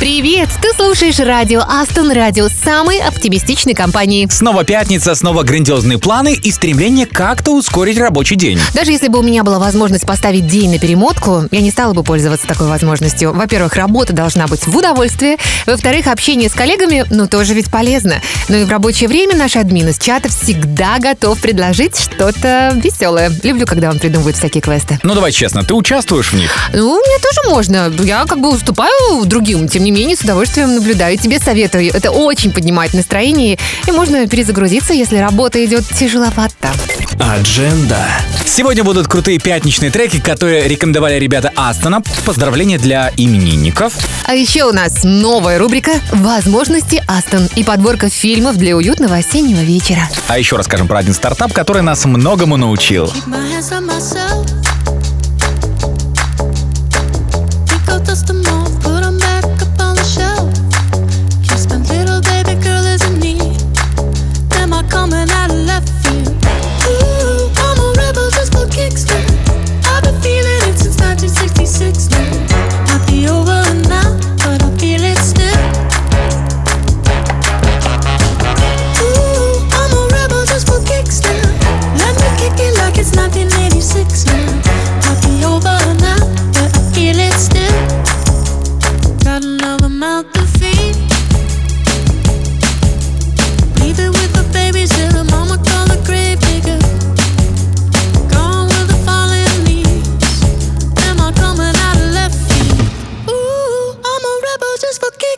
Привет! Ты слушаешь радио Астон Радио самой оптимистичной компании. Снова пятница, снова грандиозные планы и стремление как-то ускорить рабочий день. Даже если бы у меня была возможность поставить день на перемотку, я не стала бы пользоваться такой возможностью. Во-первых, работа должна быть в удовольствие. Во-вторых, общение с коллегами, ну, тоже ведь полезно. Ну и в рабочее время наш админ из чата всегда готов предложить что-то веселое. Люблю, когда вам придумывают всякие квесты. Ну давай честно, ты участвуешь в них? Ну, мне тоже можно. Я как бы уступаю другим, тем не менее, с удовольствием наблюдаю. Тебе советую. Это очень поднимает настроение, и можно перезагрузиться, если работа идет тяжеловато. Адженда. Сегодня будут крутые пятничные треки, которые рекомендовали ребята Астона. Поздравления для именинников. А еще у нас новая рубрика «Возможности Астон» и подборка фильмов для уютного осеннего вечера. А еще расскажем про один стартап, который нас многому научил. Keep my hands on myself.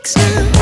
fix now.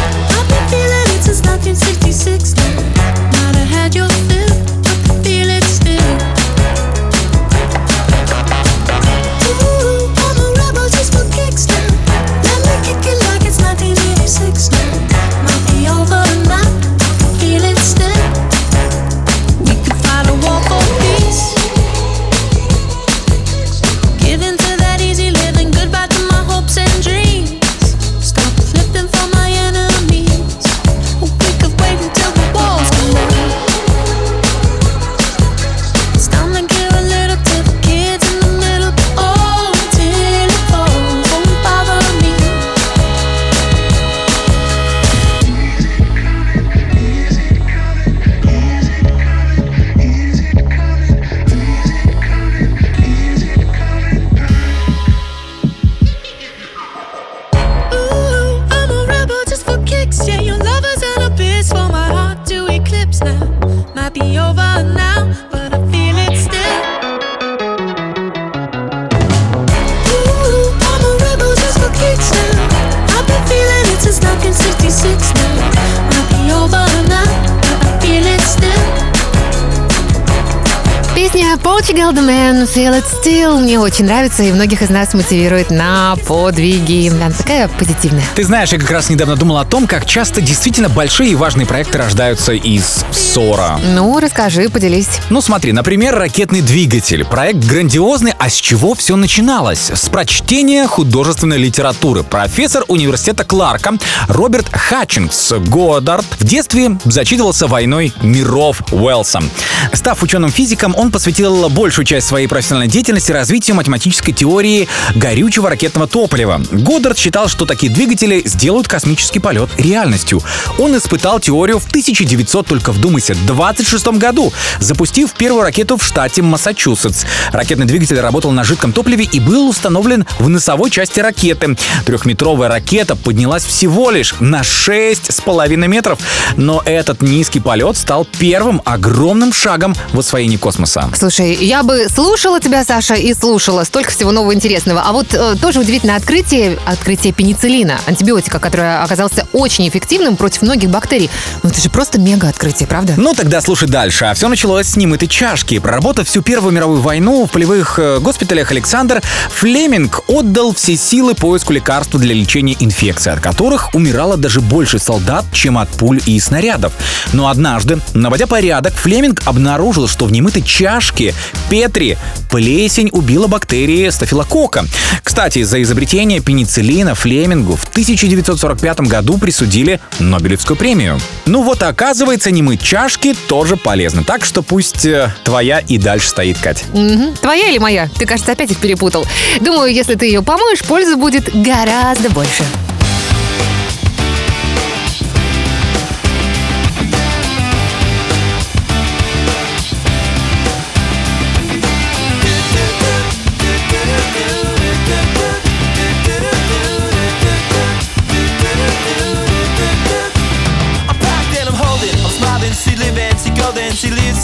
Feel It Still мне очень нравится и многих из нас мотивирует на подвиги. Она такая позитивная. Ты знаешь, я как раз недавно думал о том, как часто действительно большие и важные проекты рождаются из ссора. Ну, расскажи, поделись. Ну смотри, например, ракетный двигатель. Проект грандиозный, а с чего все начиналось? С прочтения художественной литературы. Профессор университета Кларка Роберт Хатчингс Годдард в детстве зачитывался «Войной миров» Уэллсом. Став ученым-физиком, он посвятил большую часть своей профессиональной деятельности развитию математической теории горючего ракетного топлива. Годдард считал, что такие двигатели сделают космический полет реальностью. Он испытал теорию в 1900, только вдумайся, 26 году, запустив первую ракету в штате Массачусетс. Ракетный двигатель работал на жидком топливе и был установлен в носовой части ракеты. Трехметровая ракета поднялась всего лишь на 6,5 метров, но этот низкий полет стал первым огромным шагом в освоении космоса. Слушай, я бы слушала тебя, тебя, Саша, и слушала. Столько всего нового интересного. А вот э, тоже удивительное открытие, открытие пенициллина, антибиотика, который оказался очень эффективным против многих бактерий. Ну это же просто мега открытие, правда? Ну тогда слушай дальше. А все началось с ним, немытой чашки. Проработав всю Первую мировую войну в полевых э, госпиталях Александр Флеминг отдал все силы поиску лекарства для лечения инфекций, от которых умирало даже больше солдат, чем от пуль и снарядов. Но однажды, наводя порядок, Флеминг обнаружил, что в немытой чашке Петри плесень убила бактерии стафилокока. Кстати, за изобретение пенициллина Флемингу в 1945 году присудили Нобелевскую премию. Ну вот, оказывается, не немые чашки тоже полезны. Так что пусть э, твоя и дальше стоит, Кать. Угу. Твоя или моя? Ты, кажется, опять их перепутал. Думаю, если ты ее помоешь, пользы будет гораздо больше.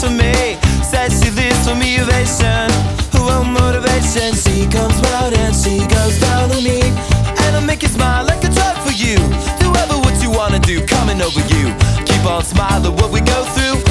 for me. Says she this for me, evasion. Who oh, motivation? She comes round and she goes down on me. And I make you smile like a drug for you. Do ever what you wanna do, coming over you. Keep on smiling what we go through.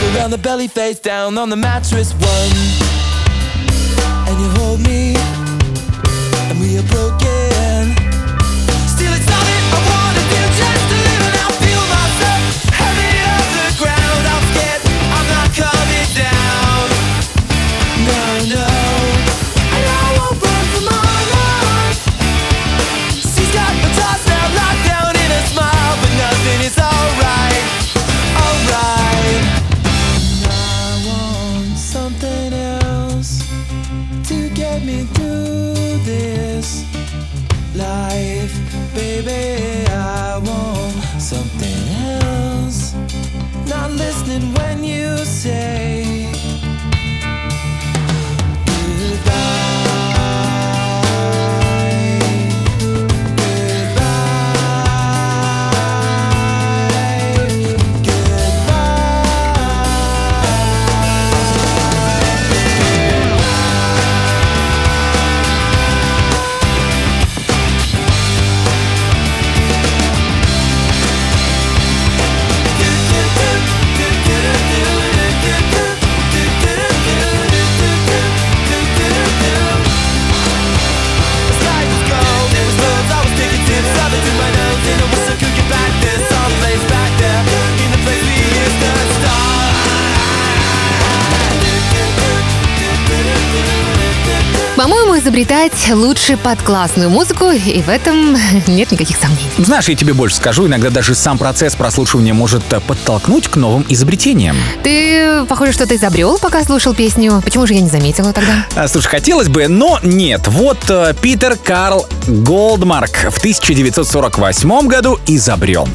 But on the belly face down on the mattress one. And you hold me And we are broken. изобретать лучше под классную музыку, и в этом нет никаких сомнений. Знаешь, я тебе больше скажу, иногда даже сам процесс прослушивания может э, подтолкнуть к новым изобретениям. Ты, похоже, что-то изобрел, пока слушал песню. Почему же я не заметила тогда? А, слушай, хотелось бы, но нет. Вот э, Питер Карл Голдмарк в 1948 году изобрел.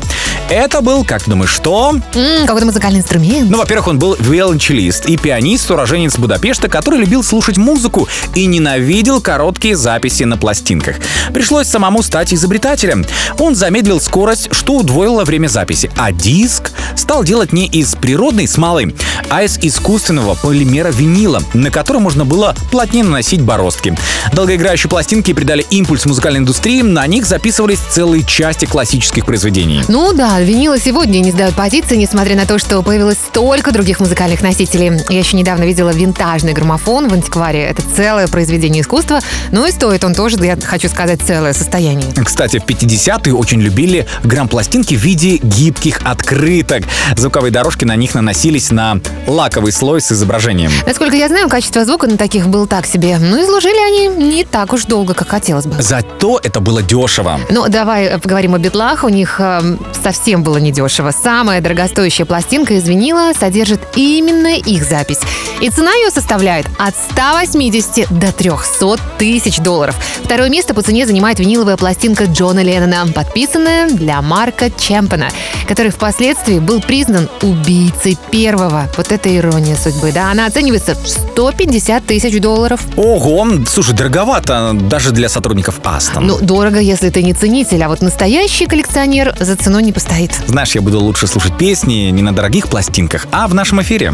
Это был, как думаешь, что? М, какой-то музыкальный инструмент. Ну, во-первых, он был виолончелист и пианист, уроженец Будапешта, который любил слушать музыку и ненавидел короткие записи на пластинках. Пришлось самому стать изобретателем. Он замедлил скорость, что удвоило время записи, а диск стал делать не из природной смолы, а из искусственного полимера винила, на который можно было плотнее наносить бороздки. Долгоиграющие пластинки придали импульс музыкальной индустрии, на них записывались целые части классических произведений. Ну да, винилы сегодня не сдают позиции, несмотря на то, что появилось столько других музыкальных носителей. Я еще недавно видела винтажный граммофон в антикваре. Это целое произведение искусства. Ну и стоит он тоже, я хочу сказать, целое состояние. Кстати, в 50-е очень любили грамм-пластинки в виде гибких открыток. Звуковые дорожки на них наносились на лаковый слой с изображением. Насколько я знаю, качество звука на таких было так себе. Ну и служили они не так уж долго, как хотелось бы. Зато это было дешево. Ну, давай поговорим о битлах. У них э, совсем было недешево. Самая дорогостоящая пластинка из винила содержит именно их запись. И цена ее составляет от 180 до 300 тысяч долларов. Второе место по цене занимает виниловая пластинка Джона Леннона, подписанная для Марка Чемпена, который впоследствии был признан убийцей первого. Вот это ирония судьбы, да? Она оценивается в 150 тысяч долларов. Ого, слушай, дороговато даже для сотрудников Астон. Ну, дорого, если ты не ценитель, а вот настоящий коллекционер за ценой не постоит. Знаешь, я буду лучше слушать песни не на дорогих пластинках, а в нашем эфире.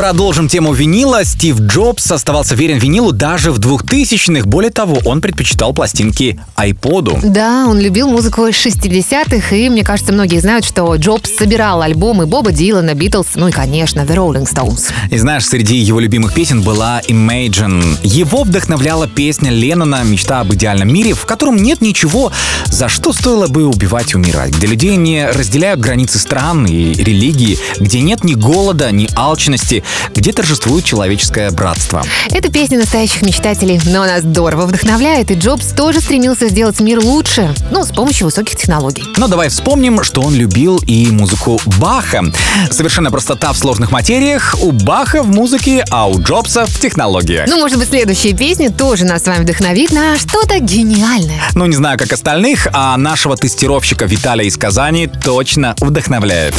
Продолжим тему винила. Стив Джобс оставался верен винилу даже в 2000-х. Более того, он предпочитал пластинки айподу. Да, он любил музыку 60-х, и мне кажется, многие знают, что Джобс собирал альбомы Боба Дилана, Битлз, ну и, конечно, The Rolling Stones. И знаешь, среди его любимых песен была Imagine. Его вдохновляла песня Леннона «Мечта об идеальном мире», в котором нет ничего, за что стоило бы убивать и умирать, где людей не разделяют границы стран и религии, где нет ни голода, ни алчности, где торжествует человеческое братство. Это песня настоящих мечтателей, но она здорово вдохновляет, и Джобс тоже стремился сделать мир лучше, ну, с помощью высоких технологий. Но давай вспомним, что он любил и музыку Баха. Совершенно простота в сложных материях у Баха в музыке, а у Джобса в технологиях. Ну, может быть, следующая песня тоже нас с вами вдохновит на что-то гениальное. Ну, не знаю, как остальных, а нашего тестировщика Виталия из Казани точно вдохновляет.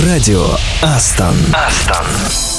Радио Астон. Астон.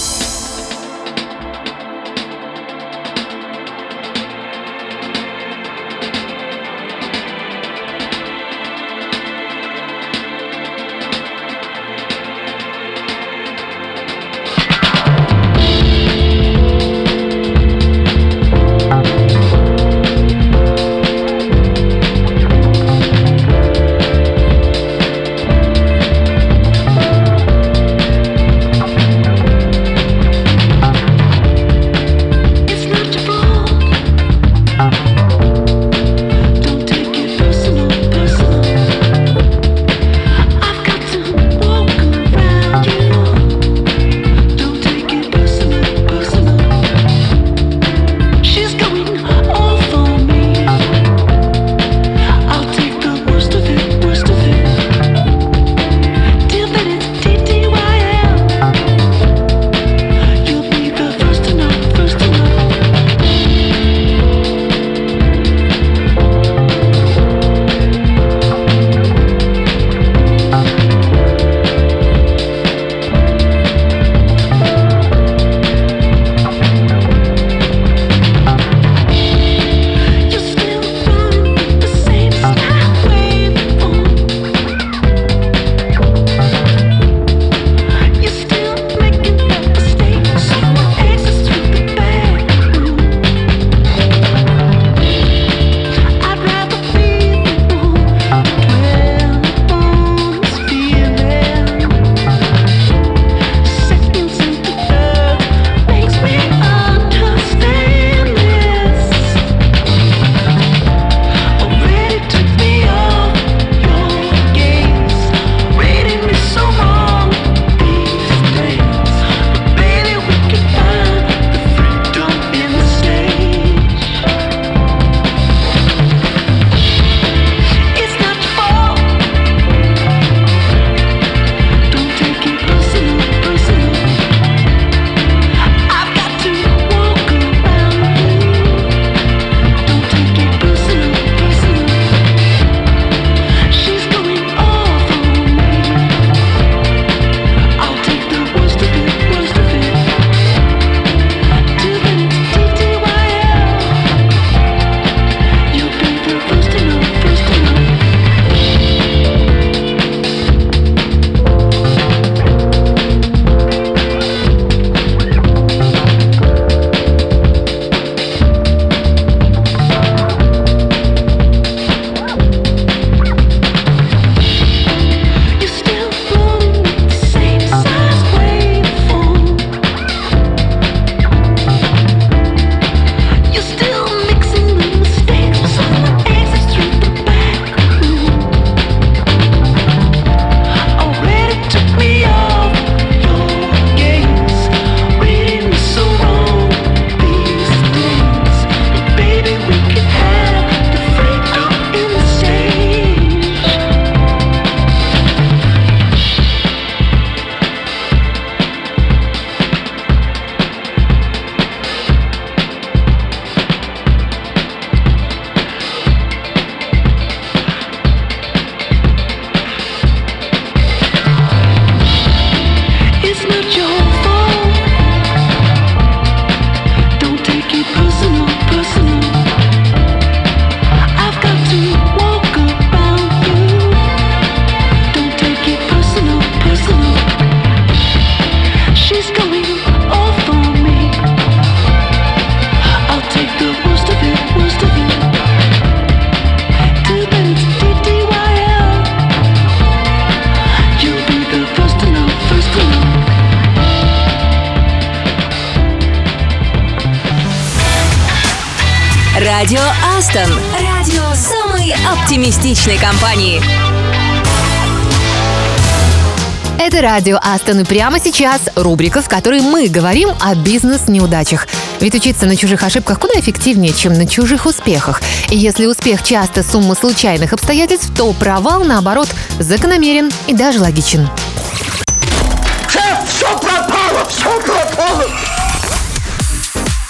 Радио Астон и прямо сейчас рубрика, в которой мы говорим о бизнес-неудачах. Ведь учиться на чужих ошибках куда эффективнее, чем на чужих успехах. И если успех часто сумма случайных обстоятельств, то провал, наоборот, закономерен и даже логичен.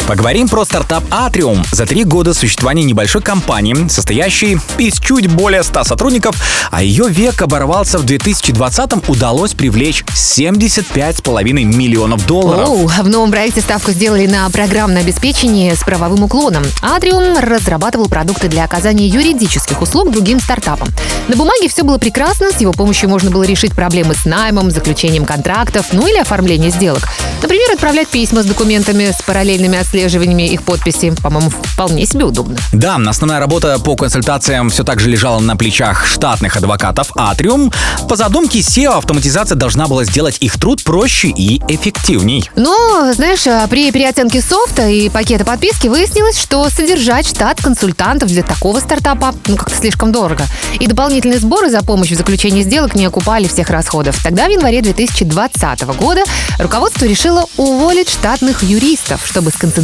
Поговорим про стартап Atrium. За три года существования небольшой компании, состоящей из чуть более 100 сотрудников, а ее век оборвался в 2020-м, удалось привлечь 75,5 миллионов долларов. Оу, в новом проекте ставку сделали на программное обеспечение с правовым уклоном. Атриум разрабатывал продукты для оказания юридических услуг другим стартапам. На бумаге все было прекрасно, с его помощью можно было решить проблемы с наймом, заключением контрактов, ну или оформлением сделок. Например, отправлять письма с документами с параллельными отслеживаниями их подписи. По-моему, вполне себе удобно. Да, основная работа по консультациям все так же лежала на плечах штатных адвокатов Atrium. По задумке SEO автоматизация должна была сделать их труд проще и эффективней. Но, знаешь, а, при переоценке софта и пакета подписки выяснилось, что содержать штат консультантов для такого стартапа ну как-то слишком дорого. И дополнительные сборы за помощь в заключении сделок не окупали всех расходов. Тогда в январе 2020 года руководство решило уволить штатных юристов, чтобы сконцентрировать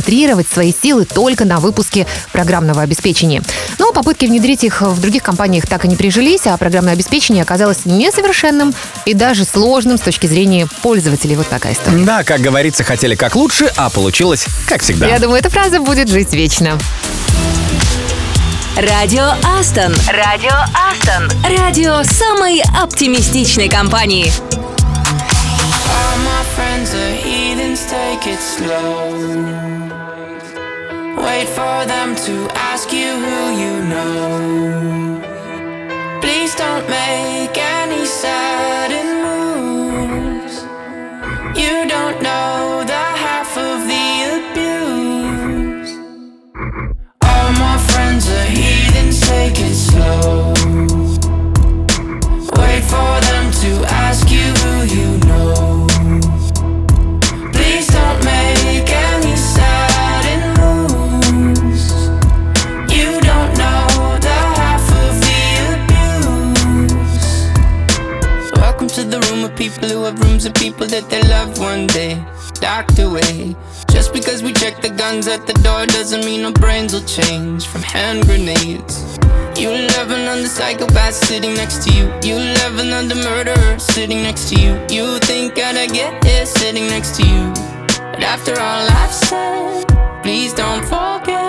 свои силы только на выпуске программного обеспечения. Но попытки внедрить их в других компаниях так и не прижились, а программное обеспечение оказалось несовершенным и даже сложным с точки зрения пользователей. Вот такая история. Да, как говорится, хотели как лучше, а получилось как всегда. Я думаю, эта фраза будет жить вечно. Радио Астон. Радио Астон. Радио самой оптимистичной компании. All my friends are heathens, take it slow. Wait for them to ask you who you know. Please don't make change from hand grenades. You love another psychopath sitting next to you. You love another murderer sitting next to you. You think I'd get here sitting next to you. But after all I've said, please don't forget.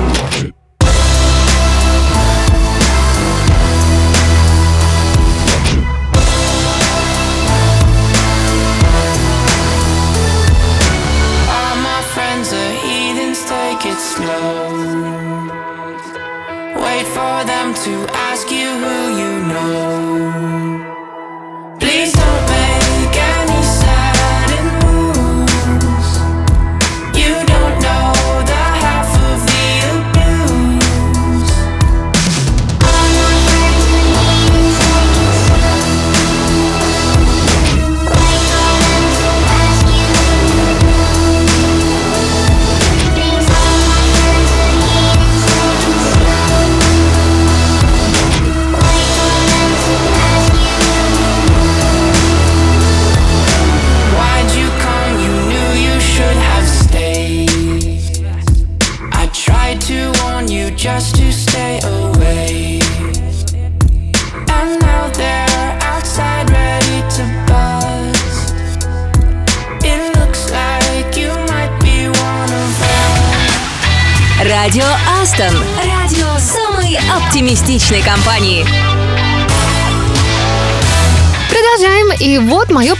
Them to ask you who you know.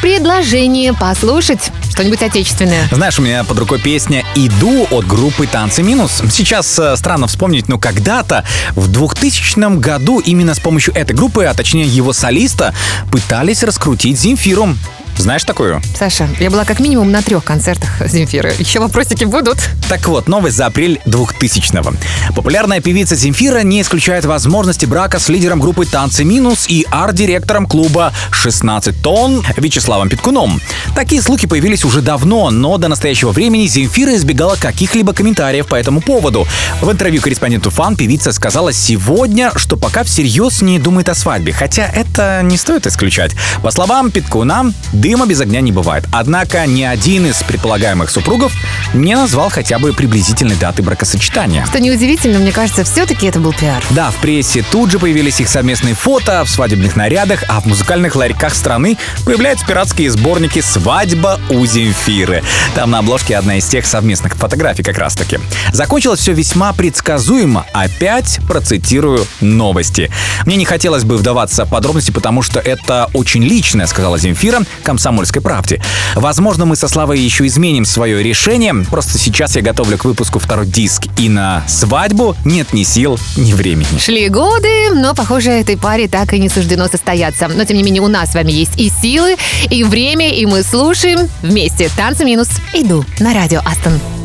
Предложение послушать что-нибудь отечественное. Знаешь, у меня под рукой песня «Иду» от группы «Танцы минус». Сейчас э, странно вспомнить, но когда-то в 2000 году именно с помощью этой группы, а точнее его солиста, пытались раскрутить Земфиру. Знаешь такую? Саша, я была как минимум на трех концертах Земфиры. Еще вопросики будут. Так вот, новость за апрель 2000-го. Популярная певица Земфира не исключает возможности брака с лидером группы «Танцы минус» и арт-директором клуба «16 тонн» Вячеславом Питкуном. Такие слухи появились уже давно, но до настоящего времени Земфира избегала каких-либо комментариев по этому поводу. В интервью корреспонденту «Фан» певица сказала сегодня, что пока всерьез не думает о свадьбе, хотя это не стоит исключать. По словам Питкуна, дыма без огня не бывает. Однако ни один из предполагаемых супругов не назвал хотя бы приблизительной даты бракосочетания. Что неудивительно, мне кажется, все-таки это был пиар. Да, в прессе тут же появились их совместные фото в свадебных нарядах, а в музыкальных ларьках страны появляются пиратские сборники «Свадьба у Земфиры». Там на обложке одна из тех совместных фотографий как раз-таки. Закончилось все весьма предсказуемо. Опять процитирую новости. Мне не хотелось бы вдаваться в подробности, потому что это очень личное, сказала Земфира «Комсомольской правде». Возможно, мы со Славой еще изменим свое решение. Просто сейчас я готовлю к выпуску второй диск. И на свадьбу нет ни сил, ни времени. Шли годы, но, похоже, этой паре так и не суждено состояться. Но, тем не менее, у нас с вами есть и силы, и время, и мы слушаем вместе «Танцы минус» «Иду» на радио Астон.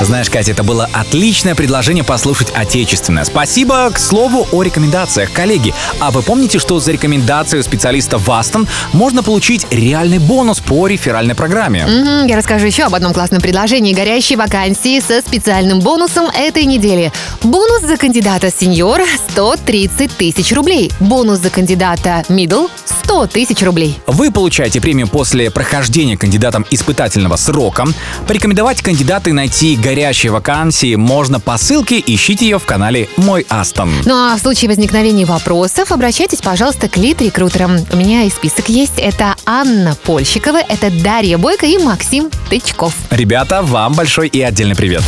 Знаешь, Катя, это было отличное предложение послушать отечественное. Спасибо, к слову, о рекомендациях. Коллеги, а вы помните, что за рекомендацию специалиста Вастон можно получить реальный бонус по реферальной программе? Mm-hmm, я расскажу еще об одном классном предложении горящей вакансии со специальным бонусом этой недели. Бонус за кандидата сеньор 130 тысяч рублей. Бонус за кандидата middle 100 тысяч рублей. Вы получаете премию после прохождения кандидатом испытательного срока. Порекомендовать кандидаты найти найти горячие вакансии можно по ссылке, ищите ее в канале «Мой Астон». Ну а в случае возникновения вопросов обращайтесь, пожалуйста, к лид-рекрутерам. У меня и список есть. Это Анна Польщикова, это Дарья Бойко и Максим Тычков. Ребята, вам большой и отдельный привет.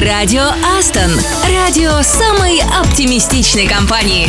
Радио Астон. Радио самой оптимистичной компании.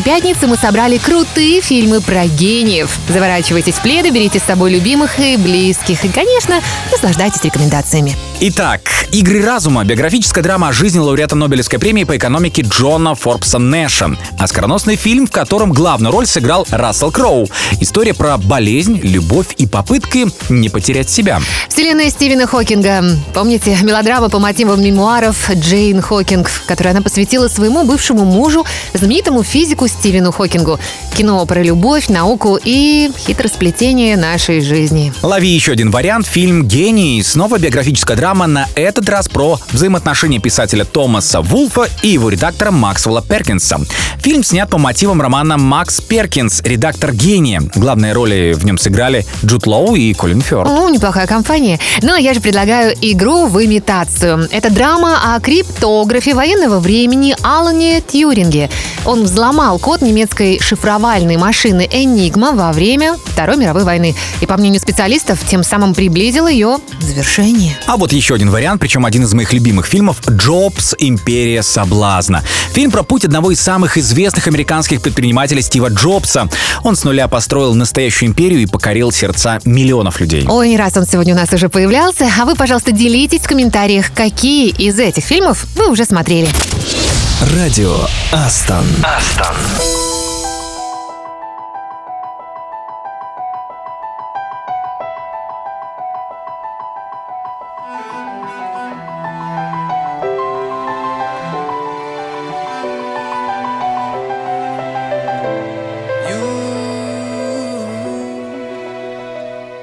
Осенней пятницы мы собрали крутые фильмы про гениев. Заворачивайтесь в пледы, берите с собой любимых и близких. И, конечно, наслаждайтесь рекомендациями. Итак, «Игры разума» — биографическая драма о жизни лауреата Нобелевской премии по экономике Джона Форбса Нэша. Оскароносный фильм, в котором главную роль сыграл Рассел Кроу. История про болезнь, любовь и попытки не потерять себя. Вселенная Стивена Хокинга. Помните мелодрама по мотивам мемуаров Джейн Хокинг, которую она посвятила своему бывшему мужу, знаменитому физику Стивену Хокингу. Кино про любовь, науку и хитросплетение нашей жизни. Лови еще один вариант. Фильм «Гений». Снова биографическая драма, на этот раз про взаимоотношения писателя Томаса Вулфа и его редактора Максвелла Перкинса. Фильм снят по мотивам романа «Макс Перкинс. Редактор гения». Главные роли в нем сыграли Джуд Лоу и Колин Фёрд. Ну, неплохая компания. Ну, а я же предлагаю игру в имитацию. Это драма о криптографе военного времени Алане Тьюринге. Он взломал код немецкой шифровальной машины «Энигма» во время Второй мировой войны. И, по мнению специалистов, тем самым приблизил ее завершение. А вот еще один вариант, причем один из моих любимых фильмов «Джобс. Империя соблазна». Фильм про путь одного из самых известных американских предпринимателей Стива Джобса. Он с нуля построил настоящую империю и покорил сердца миллионов людей. Ой, не раз он сегодня у нас уже появлялся. А вы, пожалуйста, делитесь в комментариях, какие из этих фильмов вы уже смотрели. Радио Астон. Астон.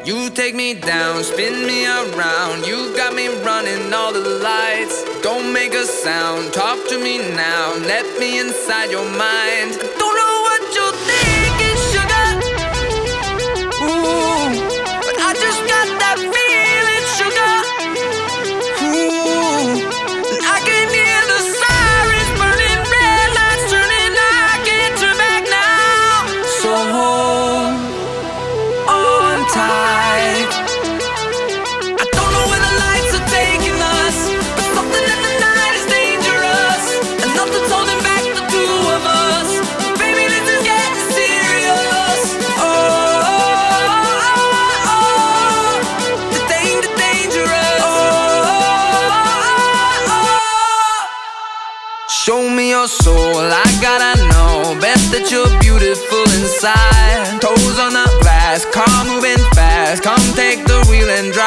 You take me down, spin me around. You got me running all the lights. Make a sound, talk to me now. Let me inside your mind. Don't gotta know. best that you're beautiful inside. Toes on the glass, car moving fast. Come take the wheel and drive.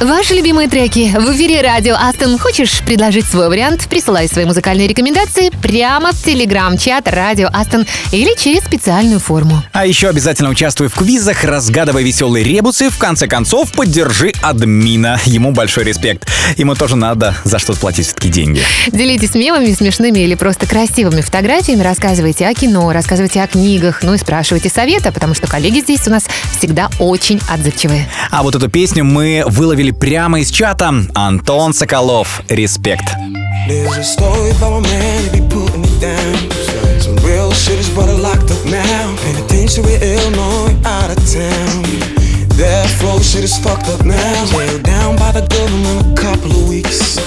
Ваши любимые треки в эфире радио Астон. Хочешь предложить свой вариант? Присылай свои музыкальные рекомендации прямо в телеграм-чат радио Астон или через специальную форму. А еще обязательно участвуй в квизах, разгадывай веселые ребусы. В конце концов, поддержи админа. Ему большой респект. Ему тоже надо за что платить все-таки деньги. Делитесь мемами, смешными или просто красивыми фотографиями, рассказывайте о кино, рассказывайте о книгах, ну и спрашивайте совета, потому что коллеги здесь у нас всегда очень отзывчивые. А вот эту песню мы выловили прямо из чата. Антон Соколов. Респект. That flow shit is fucked up now. Held down by the government a couple of weeks.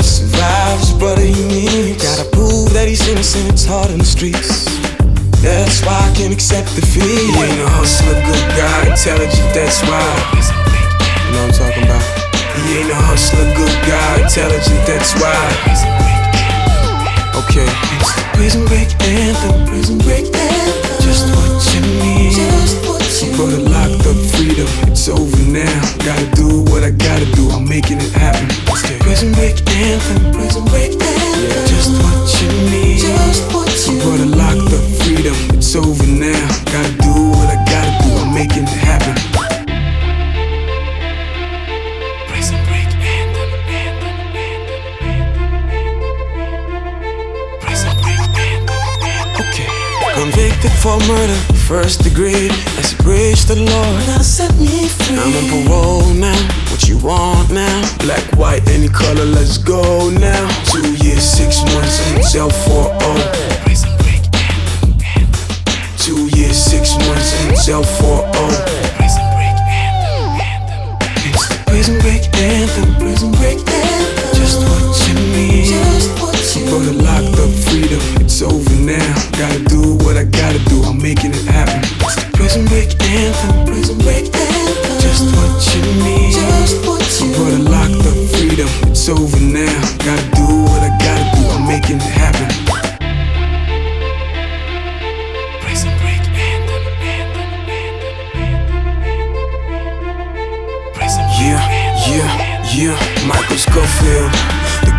Survives, brother, he needs. Gotta prove that he's innocent, it's hard in the streets. That's why I can't accept defeat. Ain't a hustler, good guy, intelligent, that's why. You know what I'm talking about? He ain't a hustler, good guy, intelligent, that's why. Okay. It's the prison break anthem, prison break anthem. Just what you need. Just what you Brother locked up, freedom, it's over now. Gotta do what I gotta do, I'm making it happen. It's the prison break anthem, prison break anthem. Yeah. Just what you need. Just what you Brother locked up, freedom, it's over now. Gotta do what I gotta do, I'm making it happen. Convicted for murder, first degree. That's a bridge to the Lord. Now set me free. I'm on parole now. What you want now? Black, white, any color, let's go now. Two years, six months in jail for. Prison break anthem, anthem. Two years, six months in jail for oh. Prison break anthem, anthem. Prison break anthem, prison break anthem. Just what you need. You Brother locked up, freedom, it's over now. Gotta do what I gotta do, I'm making it happen. It's the prison break anthem, prison break anthem. Just what you need. Just what you Brother locked up, freedom, it's over now. Gotta do what I gotta do, I'm making it happen.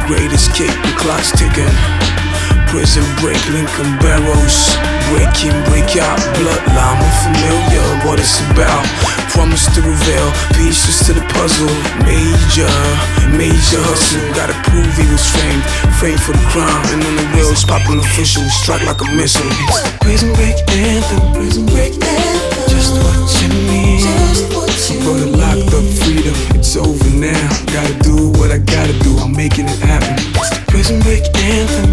Greatest kick, the clock's ticking. Prison break, Lincoln Barrows. Break in, break out, bloodline, unfamiliar. What it's about. Promise to reveal pieces to the puzzle. Major, major hustle. Gotta prove he was framed, framed for the crime. And on the wheels, popping official, strike like a missile. The prison break anthem, prison break anthem. Just what you need. Just what you Brother locked up, freedom, it's over now. Gotta do what I gotta do, I'm making it happen. It's the prison break anthem,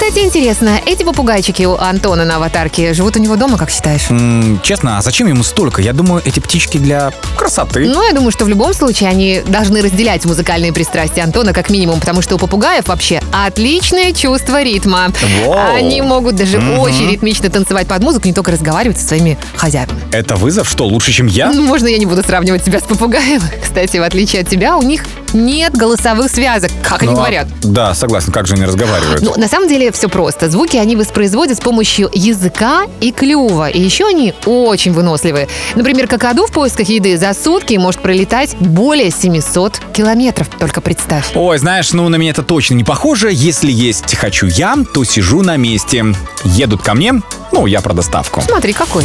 Кстати, интересно, эти попугайчики у Антона на аватарке живут у него дома, как считаешь? М, Честно, а зачем ему столько? Я думаю, эти птички для красоты. Ну, я думаю, что в любом случае они должны разделять музыкальные пристрастия Антона как минимум, потому что у попугаев вообще отличное чувство ритма. Воу. Они могут даже Мгм. очень ритмично танцевать под музыку, не только разговаривать со своими хозяевами. Это вызов, что лучше, чем я? Ну, можно я не буду сравнивать себя с попугаем. Кстати, в отличие от тебя, у них нет голосовых связок, как они Ну, а- говорят. Да, согласен, как же они разговаривают? Ну, на самом деле все просто. Звуки они воспроизводят с помощью языка и клюва. И еще они очень выносливые. Например, какаду в поисках еды за сутки может пролетать более 700 километров. Только представь. Ой, знаешь, ну на меня это точно не похоже. Если есть хочу я, то сижу на месте. Едут ко мне, ну, я про доставку. Смотри, какой.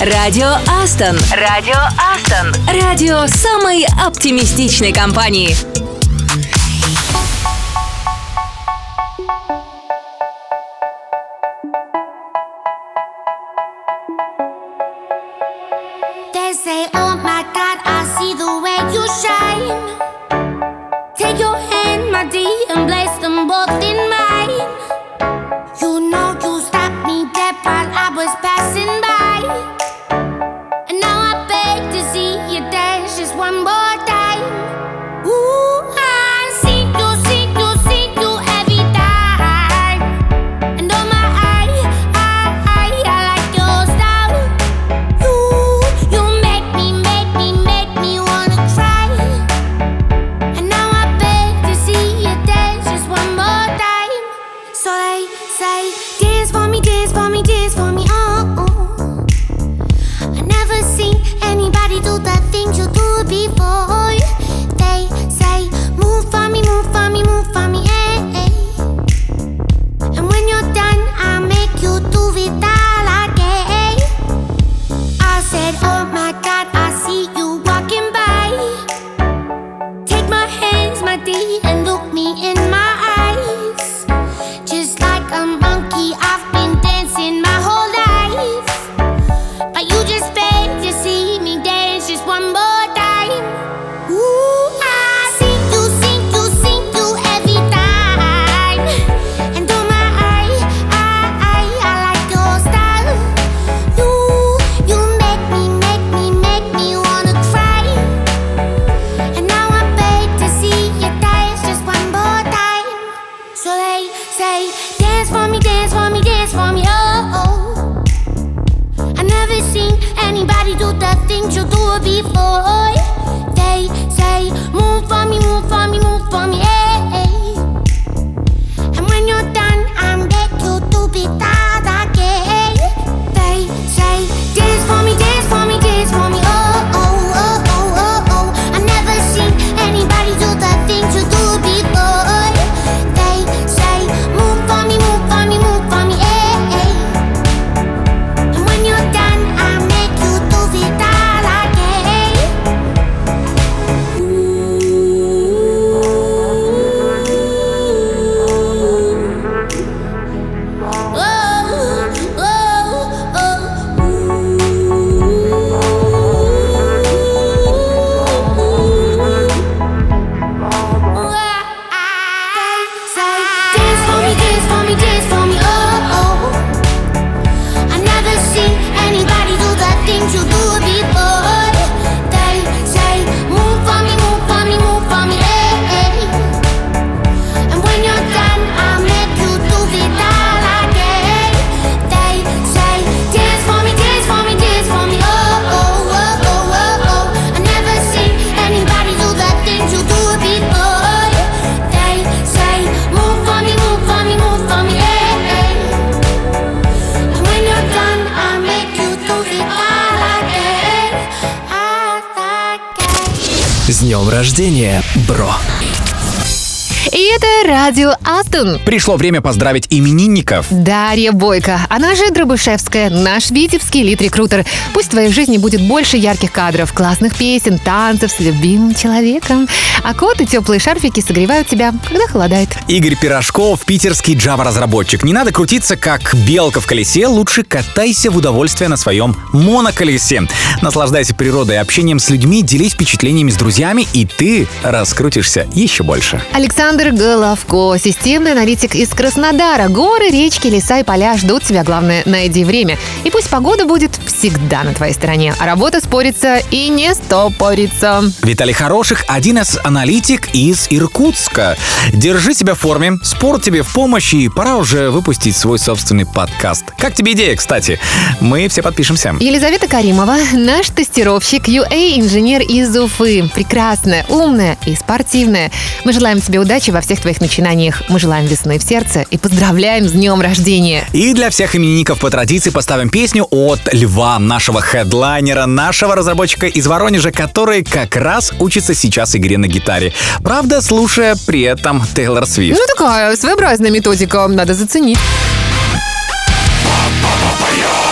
Радио Астон. Радио Астон. Радио самой оптимистичной компании. Рождения, бро! Радио Астон. Пришло время поздравить именинников. Дарья Бойко, она же Дробышевская, наш витебский лид-рекрутер. Пусть в твоей жизни будет больше ярких кадров, классных песен, танцев с любимым человеком. А кот и теплые шарфики согревают тебя, когда холодает. Игорь Пирожков, питерский Java-разработчик. Не надо крутиться, как белка в колесе, лучше катайся в удовольствие на своем моноколесе. Наслаждайся природой общением с людьми, делись впечатлениями с друзьями, и ты раскрутишься еще больше. Александр Головко, системный аналитик из Краснодара. Горы, речки, леса и поля ждут тебя. Главное, найди время. И пусть погода будет всегда на твоей стороне. А работа спорится и не стопорится. Виталий Хороших – один из аналитик из Иркутска. Держи себя в форме, спорт тебе в помощь, и пора уже выпустить свой собственный подкаст. Как тебе идея, кстати? Мы все подпишемся. Елизавета Каримова, наш тестировщик, UA-инженер из Уфы. Прекрасная, умная и спортивная. Мы желаем тебе удачи во всех твоих начинаниях. Мы желаем весны в сердце и поздравляем с днем рождения. И для всех именинников по традиции поставим песню от Льва, нашего хедлайнера, нашего разработчика из Воронежа, который как раз учится сейчас игре на гитаре. Правда, слушая при этом Тейлор Свифт. Ну, такая своеобразная методика, надо заценить.「最後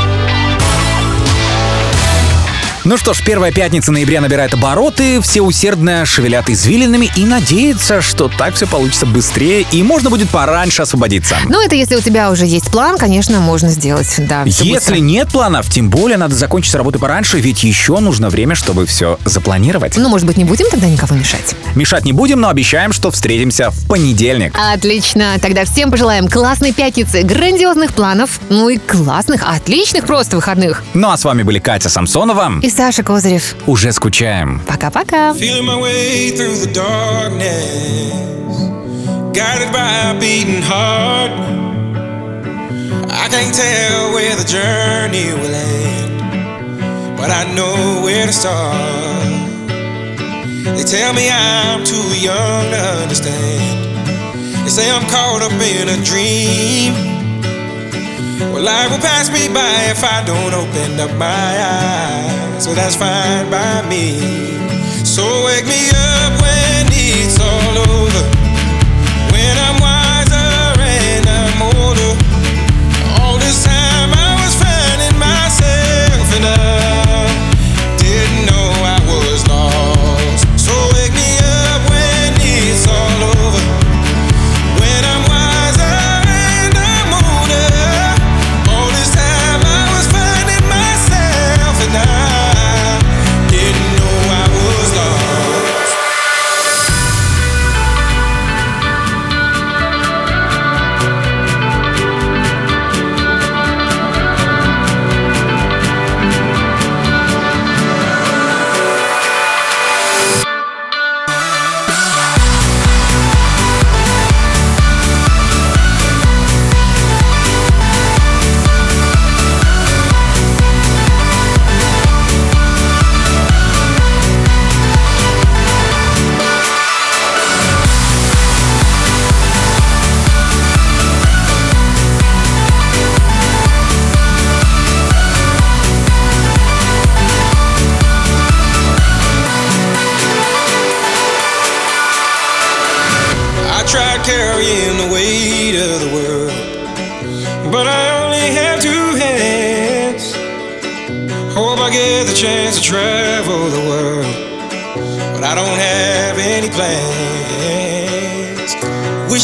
Ну что ж, первая пятница ноября набирает обороты, все усердно шевелят извилинами и надеются, что так все получится быстрее и можно будет пораньше освободиться. Ну, это если у тебя уже есть план, конечно, можно сделать, да. Если быстро. нет планов, тем более надо закончить работу пораньше, ведь еще нужно время, чтобы все запланировать. Ну, может быть, не будем тогда никого мешать? Мешать не будем, но обещаем, что встретимся в понедельник. Отлично. Тогда всем пожелаем классной пятницы, грандиозных планов, ну и классных, отличных просто выходных. Ну а с вами были Катя Самсонова. И Саша Козырев. Уже скучаем. Пока-пока. Feeling my way through the darkness, guided by a beating heart. I can't tell where the journey will end, but I know where to start. They tell me I'm too young to understand. They say I'm caught up in a dream. Well, life will pass me by if I don't open up my eyes. So that's fine by me. So wake me up when it's all over.